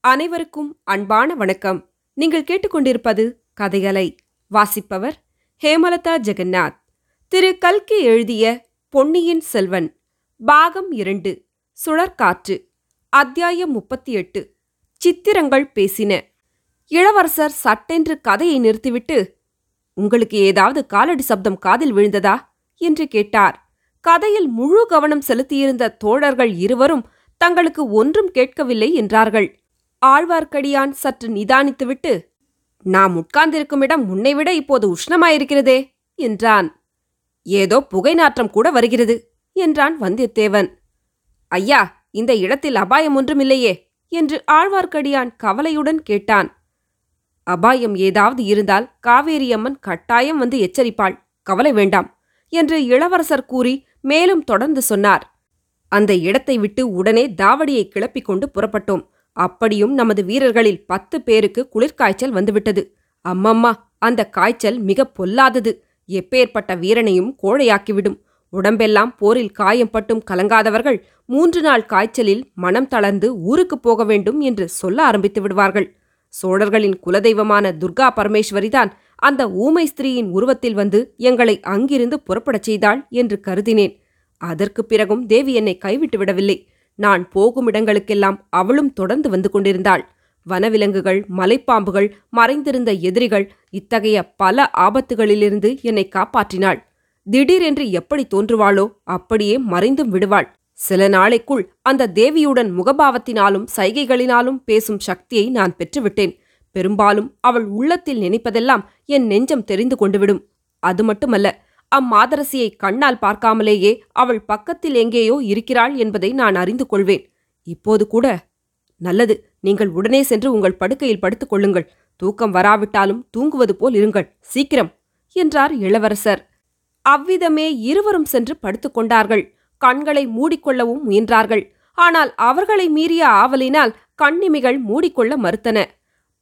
அனைவருக்கும் அன்பான வணக்கம். நீங்கள் கேட்டுக்கொண்டிருப்பது கதையலை வாசிப்பவர் ஹேமலதா ஜெகநாத். திரு. கல்கி எழுதிய பொன்னியின் செல்வன் பாகம் இரண்டு சுழற்காற்று அத்தியாயம் முப்பத்தி எட்டு சித்திரங்கள் பேசின. இளவரசர் சட்டென்று கதையை நிறுத்திவிட்டு உங்களுக்கு ஏதாவது காலடி சப்தம் காதில் விழுந்ததா? என்று கேட்டார். கதையில் முழு கவனம் செலுத்தியிருந்த தோழர்கள் இருவரும் தங்களுக்கு ஒன்றும் கேட்கவில்லை என்றார்கள். ஆழ்வார்க்கடியான் சற்று நிதானித்துவிட்டு நாம் உட்கார்ந்திருக்கும் இடம் முன்னைவிட இப்போது உஷ்ணமாயிருக்கிறதே என்றான். ஏதோ புகை நாற்றம் கூட வருகிறது என்றான் வந்தியத்தேவன். ஐயா இந்த இடத்தில் அபாயம் ஒன்றுமில்லையே என்று ஆழ்வார்க்கடியான் கவலையுடன் கேட்டான். அபாயம் ஏதாவது இருந்தால் காவேரியம்மன் கட்டாயம் வந்து எச்சரிப்பாள் கவலை வேண்டாம் என்று இளவரசர் கூறி மேலும் தொடர்ந்து சொன்னார். அந்த இடத்தை விட்டு உடனே தாவடியை கிளப்பிக் கொண்டு புறப்பட்டோம். அப்படியும் நமது வீரர்களில் பத்து பேருக்கு குளிர்காய்ச்சல் வந்துவிட்டது. அம்மம்மா அந்த காய்ச்சல் மிக பொல்லாதது. எப்பேற்பட்ட வீரனையும் கோழையாக்கிவிடும். உடம்பெல்லாம் போரில் காயம் பட்டும் கலங்காதவர்கள் மூன்று நாள் காய்ச்சலில் மனம் தளர்ந்து ஊருக்குப் போக வேண்டும் என்று சொல்ல ஆரம்பித்து விடுவார்கள். சோழர்களின் குலதெய்வமான துர்கா பரமேஸ்வரிதான் அந்த ஊமை ஸ்திரீயின் உருவத்தில் வந்து எங்களை அங்கிருந்து புறப்படச் செய்தாள் என்று கருதினேன். அதற்குப் பிறகும் தேவி என்னை கைவிட்டு விடவில்லை. நான் போகும் இடங்களுக்கெல்லாம் அவளும் தொடர்ந்து வந்து கொண்டிருந்தாள். வனவிலங்குகள் மலைப்பாம்புகள் மறைந்திருந்த எதிரிகள் இத்தகைய பல ஆபத்துகளிலிருந்து என்னை காப்பாற்றினாள். திடீரென்று எப்படி தோன்றுவாளோ அப்படியே மறைந்தும் விடுவாள். சில நாளைக்குள் அந்த தேவியுடன் முகபாவத்தினாலும் சைகைகளினாலும் பேசும் சக்தியை நான் பெற்றுவிட்டேன். பெரும்பாலும் அவள் உள்ளத்தில் நினைப்பதெல்லாம் என் நெஞ்சம் தெரிந்து கொண்டுவிடும். அது மட்டுமல்ல அம்மாதரசியை கண்ணால் பார்க்காமலேயே அவள் பக்கத்தில் எங்கேயோ இருக்கிறாள் என்பதை நான் அறிந்து கொள்வேன். இப்போது கூட நல்லது. நீங்கள் உடனே சென்று உங்கள் படுக்கையில் படுத்துக் கொள்ளுங்கள். தூக்கம் வராவிட்டாலும் தூங்குவது போல் இருங்கள். சீக்கிரம்! என்றார் இளவரசர். அவ்விதமே இருவரும் சென்று படுத்துக்கொண்டார்கள் கண்களை மூடிக்கொள்ளவும் முயன்றார்கள். ஆனால் அவர்களை மீறிய ஆவலினால் கண்ணிமிகள் மூடிக்கொள்ள மறுத்தன.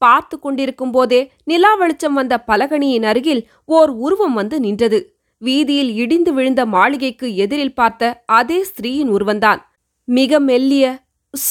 பார்த்து கொண்டிருக்கும் போதே நிலா வெளிச்சம் வந்த பலகணியின் அருகில் ஓர் உருவம் வந்து நின்றது. வீதியில் இடிந்து விழுந்த மாளிகைக்கு எதிரில் பார்த்த அதே ஸ்திரீயின் உருவந்தான் மிக மெல்லிய உஸ்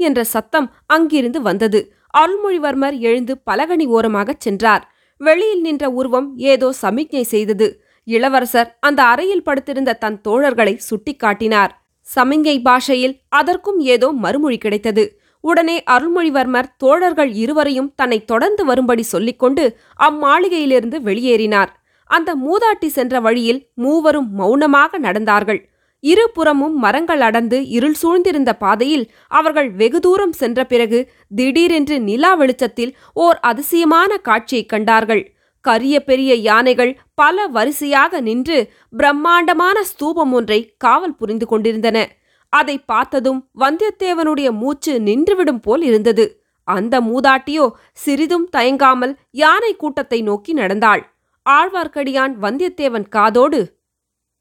என்ற சத்தம் அங்கிருந்து வந்தது. அருள்மொழிவர்மர் எழுந்து பலகணி ஓரமாகச் சென்றார். வெளியில் நின்ற உருவம் ஏதோ சமிக்ஞை செய்தது. இளவரசர் அந்த அறையில் படுத்திருந்த தன் தோழர்களை சுட்டிக்காட்டினார். சமிங்கை பாஷையில் அதற்கும் ஏதோ மறுமொழி கிடைத்தது. உடனே அருள்மொழிவர்மர் தோழர்கள் இருவரையும் தன்னை தொடர்ந்து வரும்படி சொல்லிக்கொண்டு அம்மாளிகையிலிருந்து வெளியேறினார். அந்த மூதாட்டி சென்ற வழியில் மூவரும் மௌனமாக நடந்தார்கள். இருபுறமும் மரங்கள் அடர்ந்து இருள் சூழ்ந்திருந்த பாதையில் அவர்கள் வெகு தூரம் சென்ற பிறகு திடீரென்று நிலா வெளிச்சத்தில் ஓர் அதிசயமான காட்சியைக் கண்டார்கள். கரிய பெரிய யானைகள் பல வரிசையாக நின்று பிரம்மாண்டமான ஸ்தூபம் ஒன்றை காவல் புரிந்து கொண்டிருந்தன. அதை பார்த்ததும் வந்தியத்தேவனுடைய மூச்சு நின்றுவிடும் போல் இருந்தது. அந்த மூதாட்டியோ சிறிதும் தயங்காமல் யானை கூட்டத்தை நோக்கி நடந்தாள். ஆழ்வார்க்கடியான் வந்தியத்தேவன் காதோடு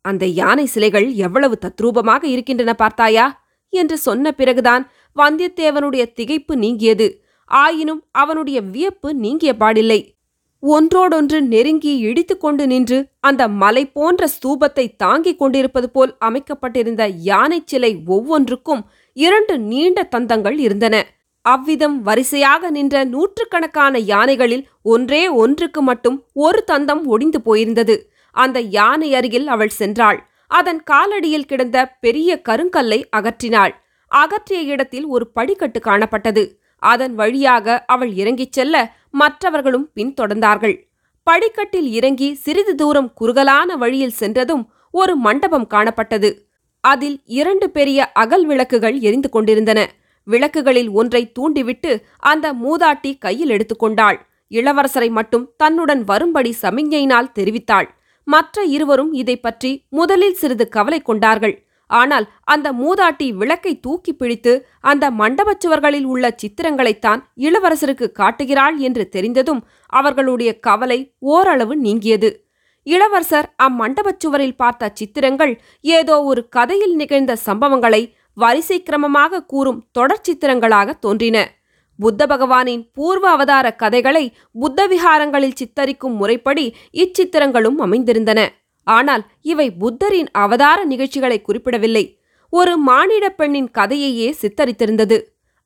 அந்த யானை சிலைகள் எவ்வளவு தத்ரூபமாக இருக்கின்றன பார்த்தாயா? என்று சொன்ன பிறகுதான் வந்தியத்தேவனுடைய திகைப்பு நீங்கியது. ஆயினும் அவனுடைய வியப்பு நீங்கிய பாடில்லை. ஒன்றோடொன்று நெருங்கி இடித்துக்கொண்டு நின்று அந்த மலை போன்ற ஸ்தூபத்தை தாங்கிக் கொண்டிருப்பது போல் அமைக்கப்பட்டிருந்த யானை சிலை ஒவ்வொன்றுக்கும் இரண்டு நீண்ட தந்தங்கள் இருந்தன. அவ்விதம் வரிசையாக நின்ற நூற்றுக்கணக்கான யானைகளில் ஒன்றே ஒன்றுக்கு மட்டும் ஒரு தந்தம் ஒடிந்து போயிருந்தது. அந்த யானை அருகில் அவள் சென்றாள். அதன் காலடியில் கிடந்த பெரிய கருங்கல்லை அகற்றினாள். அகற்றிய இடத்தில் ஒரு படிக்கட்டு காணப்பட்டது. அதன் வழியாக அவள் இறங்கிச் செல்ல மற்றவர்களும் பின்தொடர்ந்தார்கள். படிக்கட்டில் இறங்கி சிறிது தூரம் குறுகலான வழியில் சென்றதும் ஒரு மண்டபம் காணப்பட்டது. அதில் இரண்டு பெரிய அகல் விளக்குகள் எரிந்து கொண்டிருந்தன. விளக்குகளில் ஒன்றை தூண்டிவிட்டு அந்த மூதாட்டி கையில் எடுத்துக்கொண்டாள். இளவரசரை மட்டும் தன்னுடன் வரும்படி சமிஞ்ஞையினால் தெரிவித்தாள். மற்ற இருவரும் இதை பற்றி முதலில் சிறிது கவலை கொண்டார்கள். ஆனால் அந்த மூதாட்டி விளக்கை தூக்கி பிடித்து அந்த மண்டபச் சுவர்களில் உள்ள சித்திரங்களைத்தான் இளவரசருக்கு காட்டுகிறாள் என்று தெரிந்ததும் அவர்களுடைய கவலை ஓரளவு நீங்கியது. இளவரசர் அம்மண்டபச்சுவரில் பார்த்த சித்திரங்கள் ஏதோ ஒரு கதையில் நிகழ்ந்த சம்பவங்களை வரிசை கிரமமாக கூறும் தொடர் சித்திரங்களாக தோன்றின. புத்த பகவானின் பூர்வ அவதார கதைகளை புத்த விகாரங்களில் சித்தரிக்கும் முறைப்படி இச்சித்திரங்களும் அமைந்திருந்தன. ஆனால் இவை புத்தரின் அவதார நிகழ்ச்சிகளை குறிப்பிடவில்லை. ஒரு மானிடப் பெண்ணின் கதையையே சித்தரித்திருந்தது.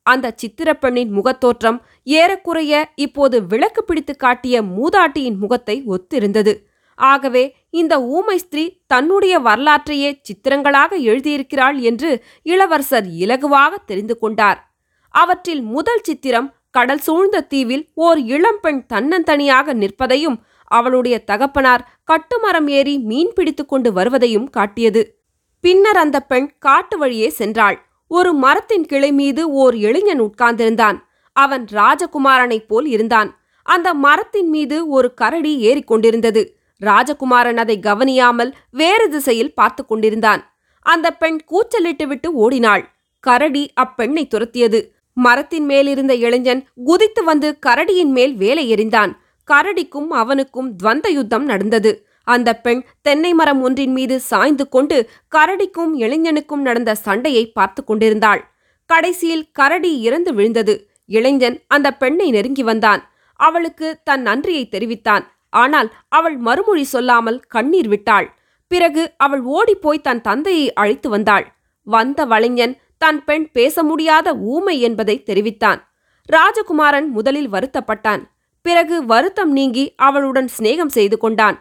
அந்த சித்திரப்பெண்ணின் முகத்தோற்றம் ஏறக்குறைய இப்போது விளக்கு பிடித்து காட்டிய மூதாட்டியின் முகத்தை ஒத்திருந்தது. ஆகவே இந்த ஊமை ஸ்திரீ தன்னுடைய வரலாற்றையே சித்திரங்களாக எழுதியிருக்கிறாள் என்று இளவரசர் இலகுவாக தெரிந்து கொண்டார். அவற்றில் முதல் சித்திரம் கடல் சூழ்ந்த தீவில் ஓர் இளம்பெண் தன்னந்தனியாக நிற்பதையும் அவளுடைய தகப்பனார் கட்டுமரம் ஏறி மீன் பிடித்துக் கொண்டு வருவதையும் காட்டியது. பின்னர் அந்த பெண் காட்டு வழியே சென்றாள். ஒரு மரத்தின் கிளை மீது ஓர் இளைஞன் உட்கார்ந்திருந்தான். அவன் ராஜகுமாரனைப் போல் இருந்தான். அந்த மரத்தின் மீது ஒரு கரடி ஏறிக்கொண்டிருந்தது ராஜகுமாரன் அதை கவனியாமல் வேறு திசையில் பார்த்து கொண்டிருந்தான். அந்த பெண் கூச்சலிட்டுவிட்டு ஓடினாள். கரடி அப்பெண்ணை துரத்தியது. மரத்தின் மேலிருந்த இளைஞன் குதித்து வந்து கரடியின் மேல் வேலை எறிந்தான். கரடிக்கும் அவனுக்கும் துவந்த யுத்தம் நடந்தது. அந்த பெண் தென்னை மரம் ஒன்றின் மீது சாய்ந்து கொண்டு கரடிக்கும் இளைஞனுக்கும் நடந்த சண்டையை பார்த்து கொண்டிருந்தாள். கடைசியில் கரடி இறந்து விழுந்தது. இளைஞன் அந்த பெண்ணை நெருங்கி வந்தான். அவளுக்கு தன் நன்றியை தெரிவித்தான். ஆனால் அவள் மறுமொழி சொல்லாமல் கண்ணீர் விட்டாள். பிறகு அவள் ஓடிப்போய் தன் தந்தையை அழைத்து வந்தாள். வந்த வளைஞன் தன் பெண் பேச முடியாத ஊமை என்பதை தெரிவித்தான். ராஜகுமாரன் முதலில் வருத்தப்பட்டான். பிறகு வருத்தம் நீங்கி அவளுடன் சிநேகம் செய்து கொண்டான்.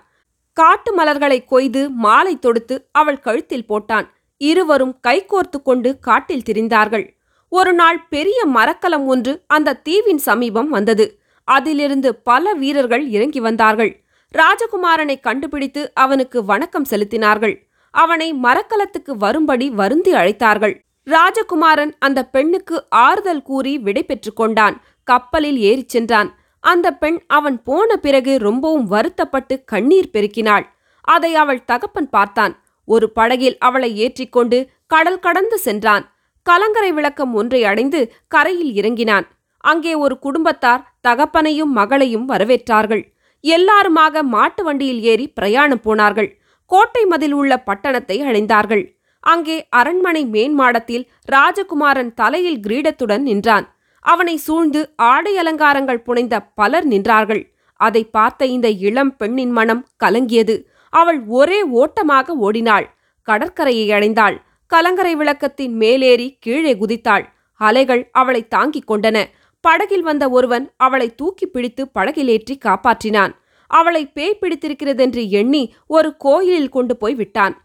காட்டு மலர்களை கொய்து மாலை தொடுத்து அவள் கழுத்தில் போட்டான். இருவரும் கைகோர்த்து கொண்டு காட்டில் திரிந்தார்கள். ஒரு நாள் பெரிய மரக்கலம் ஒன்று அந்த தீவின் சமீபம் வந்தது. அதிலிருந்து பல வீரர்கள் இறங்கி வந்தார்கள். ராஜகுமாரனை கண்டுபிடித்து அவனுக்கு வணக்கம் செலுத்தினார்கள். அவனை மரக்கலத்துக்கு வரும்படி வருந்தி அழைத்தார்கள். ராஜகுமாரன் அந்த பெண்ணுக்கு ஆறுதல் கூறி விடை கொண்டான். கப்பலில் ஏறிச் சென்றான். அந்த பெண் அவன் போன பிறகு ரொம்பவும் வருத்தப்பட்டு கண்ணீர் பெருக்கினாள். அதை அவள் தகப்பன் பார்த்தான். ஒரு படகில் அவளை ஏற்றிக்கொண்டு கடல் கடந்து சென்றான். கலங்கரை விளக்கம் ஒன்றை அடைந்து கரையில் இறங்கினான். அங்கே ஒரு குடும்பத்தார் தகப்பனையும் மகளையும் வரவேற்றார்கள். எல்லாருமாக மாட்டு வண்டியில் ஏறி பிரயாணம் போனார்கள். கோட்டை மதில் உள்ள பட்டணத்தை அடைந்தார்கள் அங்கே அரண்மனை மேன்மாடத்தில் ராஜகுமாரன் தலையில் கிரீடத்துடன் நின்றான். அவனை சூழ்ந்து ஆடை அலங்காரங்கள் புனைந்த பலர் நின்றார்கள். அதை பார்த்த இந்த இளம் பெண்ணின் மனம் கலங்கியது. அவள் ஒரே ஓட்டமாக ஓடினாள். கடற்கரையை அடைந்தாள். கலங்கரை விளக்கத்தின் மேலேறி கீழே குதித்தாள். அலைகள் அவளை தாங்கிக் கொண்டன. படகில் வந்த ஒருவன் அவளை தூக்கி பிடித்து படகிலேற்றி காப்பாற்றினான். அவளை பேய் பிடித்திருக்கிறதென்று எண்ணி ஒரு கோயிலில் கொண்டு போய் விட்டான்.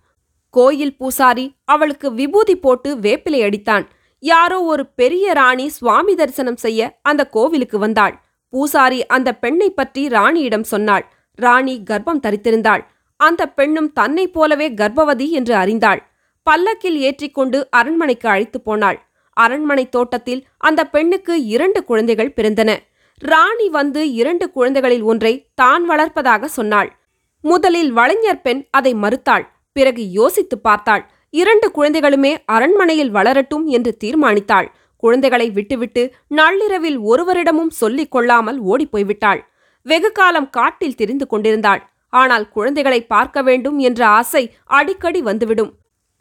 கோயில் பூசாரி அவளுக்கு விபூதி போட்டு வேப்பிலை அடித்தான். யாரோ ஒரு பெரிய ராணி சுவாமி தரிசனம் செய்ய அந்த கோவிலுக்கு வந்தாள். பூசாரி அந்த பெண்ணை பற்றி ராணியிடம் சொன்னாள். ராணி கர்ப்பம் தரித்திருந்தாள். அந்த பெண்ணும் தன்னைப் போலவே கர்ப்பவதி என்று அறிந்தாள். பல்லக்கில் ஏற்றிக்கொண்டு அரண்மனைக்கு அழைத்து போனாள். அரண்மனை தோட்டத்தில் அந்த பெண்ணுக்கு இரண்டு குழந்தைகள் பிறந்தன. ராணி வந்து இரண்டு குழந்தைகளில் ஒன்றை தான் வளர்ப்பதாக சொன்னாள். முதலில் வளைஞர் பெண் அதை மறுத்தாள். பிறகு யோசித்து பார்த்தாள். இரண்டு குழந்தைகளுமே அரண்மனையில் வளரட்டும் என்று தீர்மானித்தாள். குழந்தைகளை விட்டுவிட்டு நள்ளிரவில் ஒருவரிடமும் சொல்லிக் கொள்ளாமல் ஓடிப்போய்விட்டாள் வெகு காலம் காட்டில் திரிந்து கொண்டிருந்தாள். ஆனால் குழந்தைகளை பார்க்க வேண்டும் என்ற ஆசை அடிக்கடி வந்துவிடும்.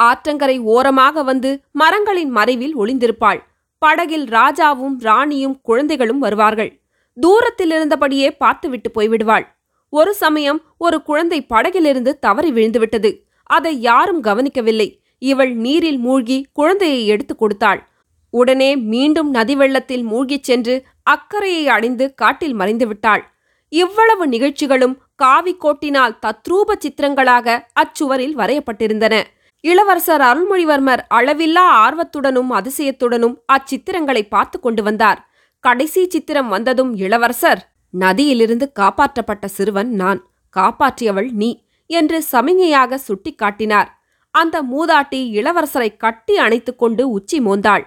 ஆற்றங்கரை ஓரமாக வந்து மரங்களின் மறைவில் ஒளிந்திருப்பாள். படகில் ராஜாவும் ராணியும் குழந்தைகளும் வருவார்கள். தூரத்தில் இருந்தபடியே பார்த்துவிட்டு போய்விடுவாள். ஒரு சமயம் ஒரு குழந்தை படகிலிருந்து தவறி விழுந்துவிட்டது. அதை யாரும் கவனிக்கவில்லை. இவள் நீரில் மூழ்கி குழந்தையை எடுத்துக் கொடுத்தாள். உடனே மீண்டும் நதி வெள்ளத்தில் மூழ்கிச் சென்று அக்கறையை அடைந்து காட்டில் மறைந்து விட்டாள். இவ்வளவு நிகழ்ச்சிகளும் காவி கோட்டினால் தத்ரூப சித்திரங்களாக அச்சுவரில் வரையப்பட்டிருந்தன. இளவரசர் அருள்மொழிவர்மர் அளவில்லா ஆர்வத்துடனும் அதிசயத்துடனும் அச்சித்திரங்களை பார்த்து கொண்டு வந்தார். கடைசி சித்திரம் வந்ததும் இளவரசர் நதியிலிருந்து காப்பாற்றப்பட்ட சிறுவன் நான் காப்பாற்றியவள் நீ என்று சமிஞையாக சுட்டிக்காட்டினார். அந்த மூதாட்டி இளவரசரை கட்டி அணைத்துக் கொண்டு உச்சி மோந்தாள்.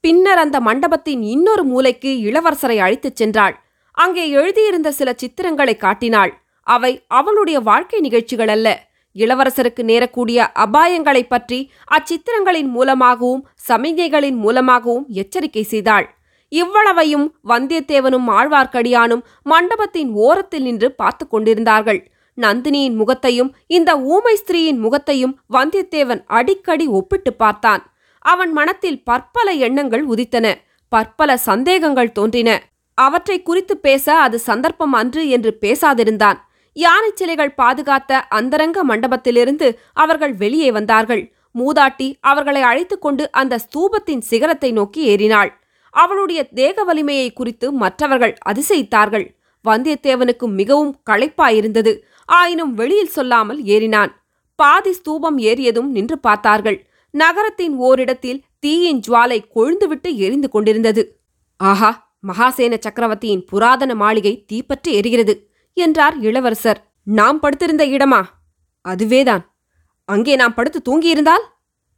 பின்னர் அந்த மண்டபத்தின் இன்னொரு மூலைக்கு இளவரசரை அழைத்துச் சென்றாள். அங்கே எழுதியிருந்த சில சித்திரங்களை காட்டினாள். அவை அவளுடைய வாழ்க்கை நிகழ்ச்சிகள் அல்ல இளவரசருக்கு நேரக்கூடிய அபாயங்களைப் பற்றி அச்சித்திரங்களின் மூலமாகவும் சமிகைகளின் மூலமாகவும் எச்சரிக்கை செய்தாள். இவ்வளவையும் வந்தியத்தேவனும் ஆழ்வார்க்கடியானும் மண்டபத்தின் ஓரத்தில் நின்று பார்த்து கொண்டிருந்தார்கள். நந்தினியின் முகத்தையும் இந்த ஊமை ஸ்திரீயின் முகத்தையும் வந்தியத்தேவன் அடிக்கடி ஒப்பிட்டு பார்த்தான். அவன் மனத்தில் பற்பல எண்ணங்கள் உதித்தன பற்பல சந்தேகங்கள் தோன்றின. அவற்றை குறித்து பேச அது சந்தர்ப்பம் அன்று என்று பேசாதிருந்தான். யானை சிலைகள் பாதுகாத்த அந்தரங்க மண்டபத்திலிருந்து அவர்கள் வெளியே வந்தார்கள். மூதாட்டி அவர்களை அழைத்துக் கொண்டு அந்த ஸ்தூபத்தின் சிகரத்தை நோக்கி ஏறினாள். அவளுடைய தேக வலிமையை குறித்து மற்றவர்கள் அதிசயித்தார்கள். வந்தியத்தேவனுக்கு மிகவும் களைப்பாயிருந்தது. ஆயினும் வெளியில் சொல்லாமல் ஏறினான். பாதி ஸ்தூபம் ஏறியதும் நின்று பார்த்தார்கள். நகரத்தின் ஓரிடத்தில் தீயின் ஜுவாலை கொழுந்துவிட்டு எரிந்து கொண்டிருந்தது. ஆஹா மகாசேன சக்கரவர்த்தியின் புராதன மாளிகை தீப்பற்றி எரிகிறது. என்றார் இளவரசர். நாம் படுத்திருந்த இடமா? அதுவேதான். அங்கே நாம் படுத்து தூங்கியிருந்தால்?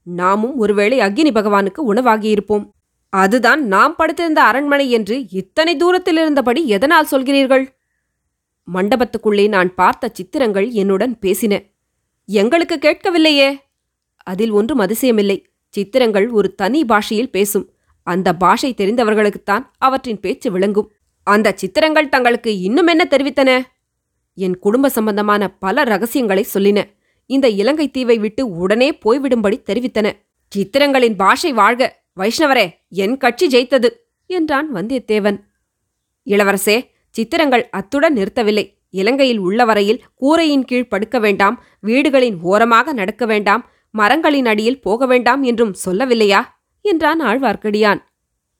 நாமும் ஒருவேளை அக்னி பகவானுக்கு உணவாகியிருப்போம். அதுதான் நாம் படுத்திருந்த அரண்மனை என்று இத்தனை தூரத்தில் இருந்தபடி எதனால் சொல்கிறீர்கள்? மண்டபத்துக்குள்ளே நான் பார்த்த சித்திரங்கள் என்னுடன் பேசின. எங்களுக்கு கேட்கவில்லையே. அதில் ஒன்றும் அதிசயமில்லை. சித்திரங்கள் ஒரு தனி பாஷையில் பேசும். அந்த பாஷை தெரிந்தவர்களுக்குத்தான் அவற்றின் பேச்சு விளங்கும். அந்த சித்திரங்கள் தங்களுக்கு இன்னும் என்ன தெரிவித்தன? என் குடும்ப சம்பந்தமான பல ரகசியங்களை சொல்லின. இந்த இலங்கை தீவை விட்டு உடனே போய்விடும்படி தெரிவித்தன. சித்திரங்களின் பாஷை வாழ்க. வைஷ்ணவரே என் கட்சி ஜெயித்தது என்றான் வந்தியத்தேவன். இளவரசே சித்திரங்கள் அத்துடன் நிறுத்தவில்லை. இலங்கையில் உள்ள வரையில் கூரையின் கீழ் படுக்க வேண்டாம். வீடுகளின் ஓரமாக நடக்க வேண்டாம். மரங்களின் அடியில் போக வேண்டாம் என்றும் சொல்லவில்லையா? என்றான் ஆழ்வார்க்கடியான்.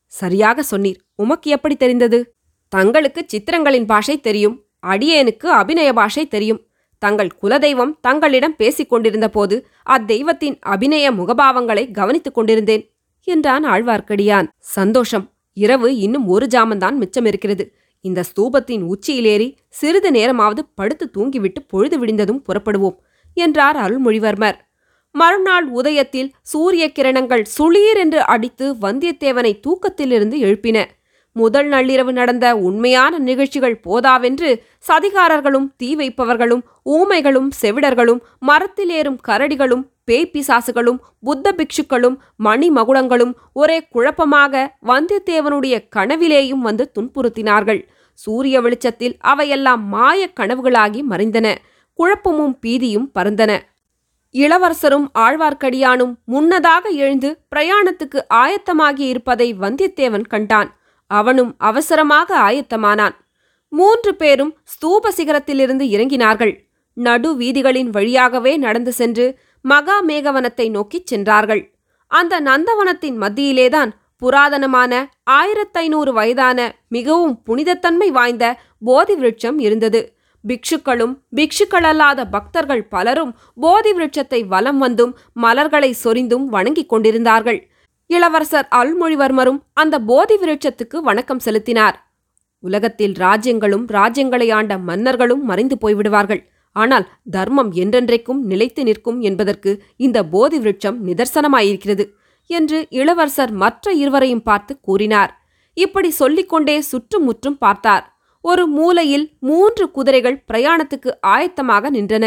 சரியாக சொன்னீர். உமக்கு எப்படி தெரிந்தது? தங்களுக்கு சித்திரங்களின் பாஷை தெரியும் அடியேனுக்கு அபிநய பாஷை தெரியும். தங்கள் குலதெய்வம் தங்களிடம் பேசிக் கொண்டிருந்த போது அத்தெய்வத்தின் அபிநய முகபாவங்களை கவனித்துக் கொண்டிருந்தேன் என்றான் ஆழ்வார்க்கடியான். சந்தோஷம். இரவு இன்னும் ஒரு ஜாமந்தான் மிச்சம் இருக்கிறது இந்த ஸ்தூபத்தின் உச்சியிலேறி சிறிது நேரமாவது படுத்து தூங்கிவிட்டு பொழுது விடிந்ததும் புறப்படுவோம் என்றார் அருள்மொழிவர்மர். மறுநாள் உதயத்தில் சூரிய கிரணங்கள் சுளீர் என்று அடித்து வந்தியத்தேவனை தூக்கத்திலிருந்து எழுப்பின. முதல் நள்ளிரவு நடந்த உண்மையான நிகழ்ச்சிகள் போதாவென்று சதிகாரர்களும் தீ வைப்பவர்களும் ஊமைகளும் செவிடர்களும் மரத்தில் ஏறும் கரடிகளும் பேய்ப்பிசாசுகளும் புத்த பிக்ஷுக்களும் மணிமகுடங்களும் ஒரே குழப்பமாக வந்தியத்தேவனுடைய கனவிலேயும் வந்து துன்புறுத்தினார்கள். சூரிய வெளிச்சத்தில் அவையெல்லாம் மாயக் கனவுகளாகி மறைந்தன. குழப்பமும் பீதியும் பறந்தன. இளவரசரும் ஆழ்வார்க்கடியானும் முன்னதாக எழுந்து பிரயாணத்துக்கு ஆயத்தமாகி இருப்பதை வந்தியத்தேவன் கண்டான். அவனும் அவசரமாக ஆயத்தமானான். மூன்று பேரும் ஸ்தூப சிகரத்திலிருந்து இறங்கினார்கள். நடு வீதிகளின் வழியாகவே நடந்து சென்று மகா மேகவனத்தை நோக்கிச் சென்றார்கள். அந்த நந்தவனத்தின் மத்தியிலேதான் புராதனமான ஆயிரத்தைநூறு வயதான மிகவும் புனிதத்தன்மை வாய்ந்த போதி விருட்சம் இருந்தது. பிக்ஷுக்களும் பிக்ஷுக்களல்லாத பக்தர்கள் பலரும் போதி விருட்சத்தை வலம் வந்தும் மலர்களை சொரிந்தும் வணங்கிக் கொண்டிருந்தார்கள். இளவரசர் அல்மொழிவர்மரும் அந்த போதி விருட்சத்துக்கு வணக்கம் செலுத்தினார். உலகத்தில் ராஜ்யங்களும் ராஜ்யங்களை ஆண்ட மன்னர்களும் மறைந்து போய்விடுவார்கள். ஆனால் தர்மம் என்றென்றைக்கும் நிலைத்து நிற்கும் என்பதற்கு இந்த போதி விருட்சம் நிதர்சனமாயிருக்கிறது என்று இளவரசர் மற்ற இருவரையும் பார்த்து கூறினார். இப்படி சொல்லிக்கொண்டே சுற்றுமுற்றும் பார்த்தார். ஒரு மூலையில் மூன்று குதிரைகள் பிரயாணத்துக்கு ஆயத்தமாக நின்றன.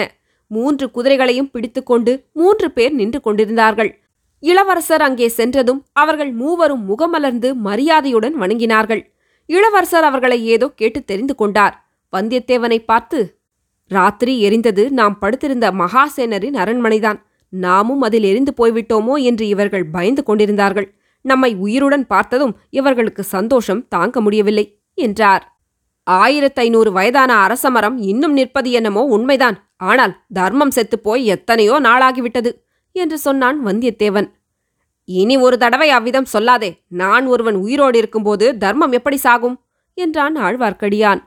மூன்று குதிரைகளையும் பிடித்துக்கொண்டு மூன்று பேர் நின்று கொண்டிருந்தார்கள். இளவரசர் அங்கே சென்றதும் அவர்கள் மூவரும் முகமலர்ந்து மரியாதையுடன் வணங்கினார்கள். இளவரசர் அவர்களை ஏதோ கேட்டு தெரிந்து கொண்டார். வந்தியத்தேவனை பார்த்து ராத்திரி எரிந்தது. நாம் படுத்திருந்த மகாசேனரின் அரண்மனைதான். நாமும் அதில் எரிந்து போய்விட்டோமோ? என்று இவர்கள் பயந்து கொண்டிருந்தார்கள். நம்மை உயிருடன் பார்த்ததும் இவர்களுக்கு சந்தோஷம் தாங்க முடியவில்லை என்றார். ஆயிரத்தைநூறு வயதான அரசமரம் இன்னும் நிற்பது என்னமோ உண்மைதான். ஆனால் தர்மம் செத்துப்போய் எத்தனையோ நாளாகிவிட்டது. என்று சொன்னான் வந்தியத்தேவன். இனி ஒரு தடவை அவ்விதம் சொல்லாதே. நான் ஒருவன் உயிரோடு இருக்கும்போது தர்மம் எப்படி சாகும்? என்றான் ஆழ்வார்க்கடியான்.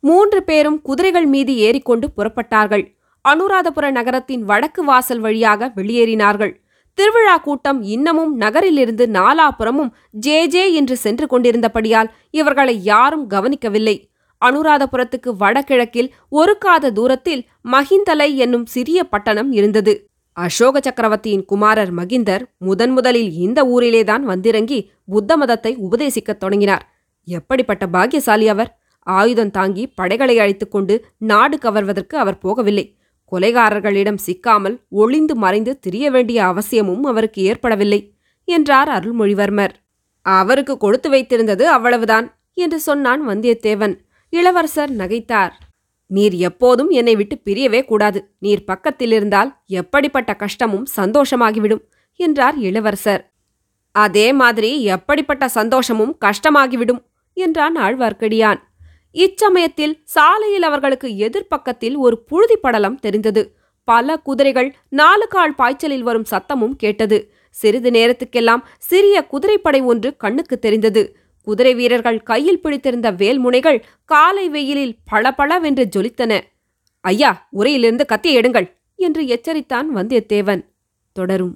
மூன்று பேரும் குதிரைகள் மீது ஏறிக்கொண்டு புறப்பட்டார்கள். அனுராதபுர நகரத்தின் வடக்கு வாசல் வழியாக வெளியேறினார்கள். திருவிழா கூட்டம் இன்னமும் நகரிலிருந்து நாலாபுறமும் ஜே ஜே என்று சென்று கொண்டிருந்தபடியால் இவர்களை யாரும் கவனிக்கவில்லை. அனுராதபுரத்துக்கு வடகிழக்கில் ஒரு காத தூரத்தில் மகிந்தலை என்னும் சிறிய பட்டணம் இருந்தது. அசோக சக்கரவர்த்தியின் குமாரர் மகிந்தர் முதன் முதலில் இந்த ஊரிலேதான் வந்திறங்கி புத்த மதத்தை உபதேசிக்கத் தொடங்கினார். எப்படிப்பட்ட பாக்கியசாலி அவர்? ஆயுதம் தாங்கி படைகளை அழைத்துக் கொண்டு நாடு கவர்வதற்கு அவர் போகவில்லை. கொலைகாரர்களிடம் சிக்காமல் ஒளிந்து மறைந்து திரிய வேண்டிய அவசியமும் அவருக்கு ஏற்படவில்லை என்றார் அருள்மொழிவர்மர். அவருக்கு கொடுத்து வைத்திருந்தது அவ்வளவுதான் என்று சொன்னான் வந்தியத்தேவன். இளவரசர் நகைத்தார். நீர் எப்போதும் என்னை விட்டு பிரியவே கூடாது. நீர் பக்கத்தில் இருந்தால் எப்படிப்பட்ட கஷ்டமும் சந்தோஷமாகிவிடும் என்றார் இளவரசர். அதே மாதிரி எப்படிப்பட்ட சந்தோஷமும் கஷ்டமாகிவிடும் என்றான் ஆழ்வார்க்கடியான். இச்சமயத்தில் சாலையில் அவர்களுக்கு எதிர்ப்பக்கத்தில் ஒரு புழுதி படலம் தெரிந்தது. பல குதிரைகள் நாலு கால் பாய்ச்சலில் வரும் சத்தமும் கேட்டது. சிறிது நேரத்துக்கெல்லாம் சிறிய குதிரைப்படை ஒன்று கண்ணுக்கு தெரிந்தது. குதிரை வீரர்கள் கையில் பிடித்திருந்த வேல்முனைகள் காலை வெயிலில் பளபளவென்று ஜொலித்தன. ஐயா உரையிலிருந்து கத்தியை எடுங்கள் என்று எச்சரித்தான் வந்தியத்தேவன். தொடரும்.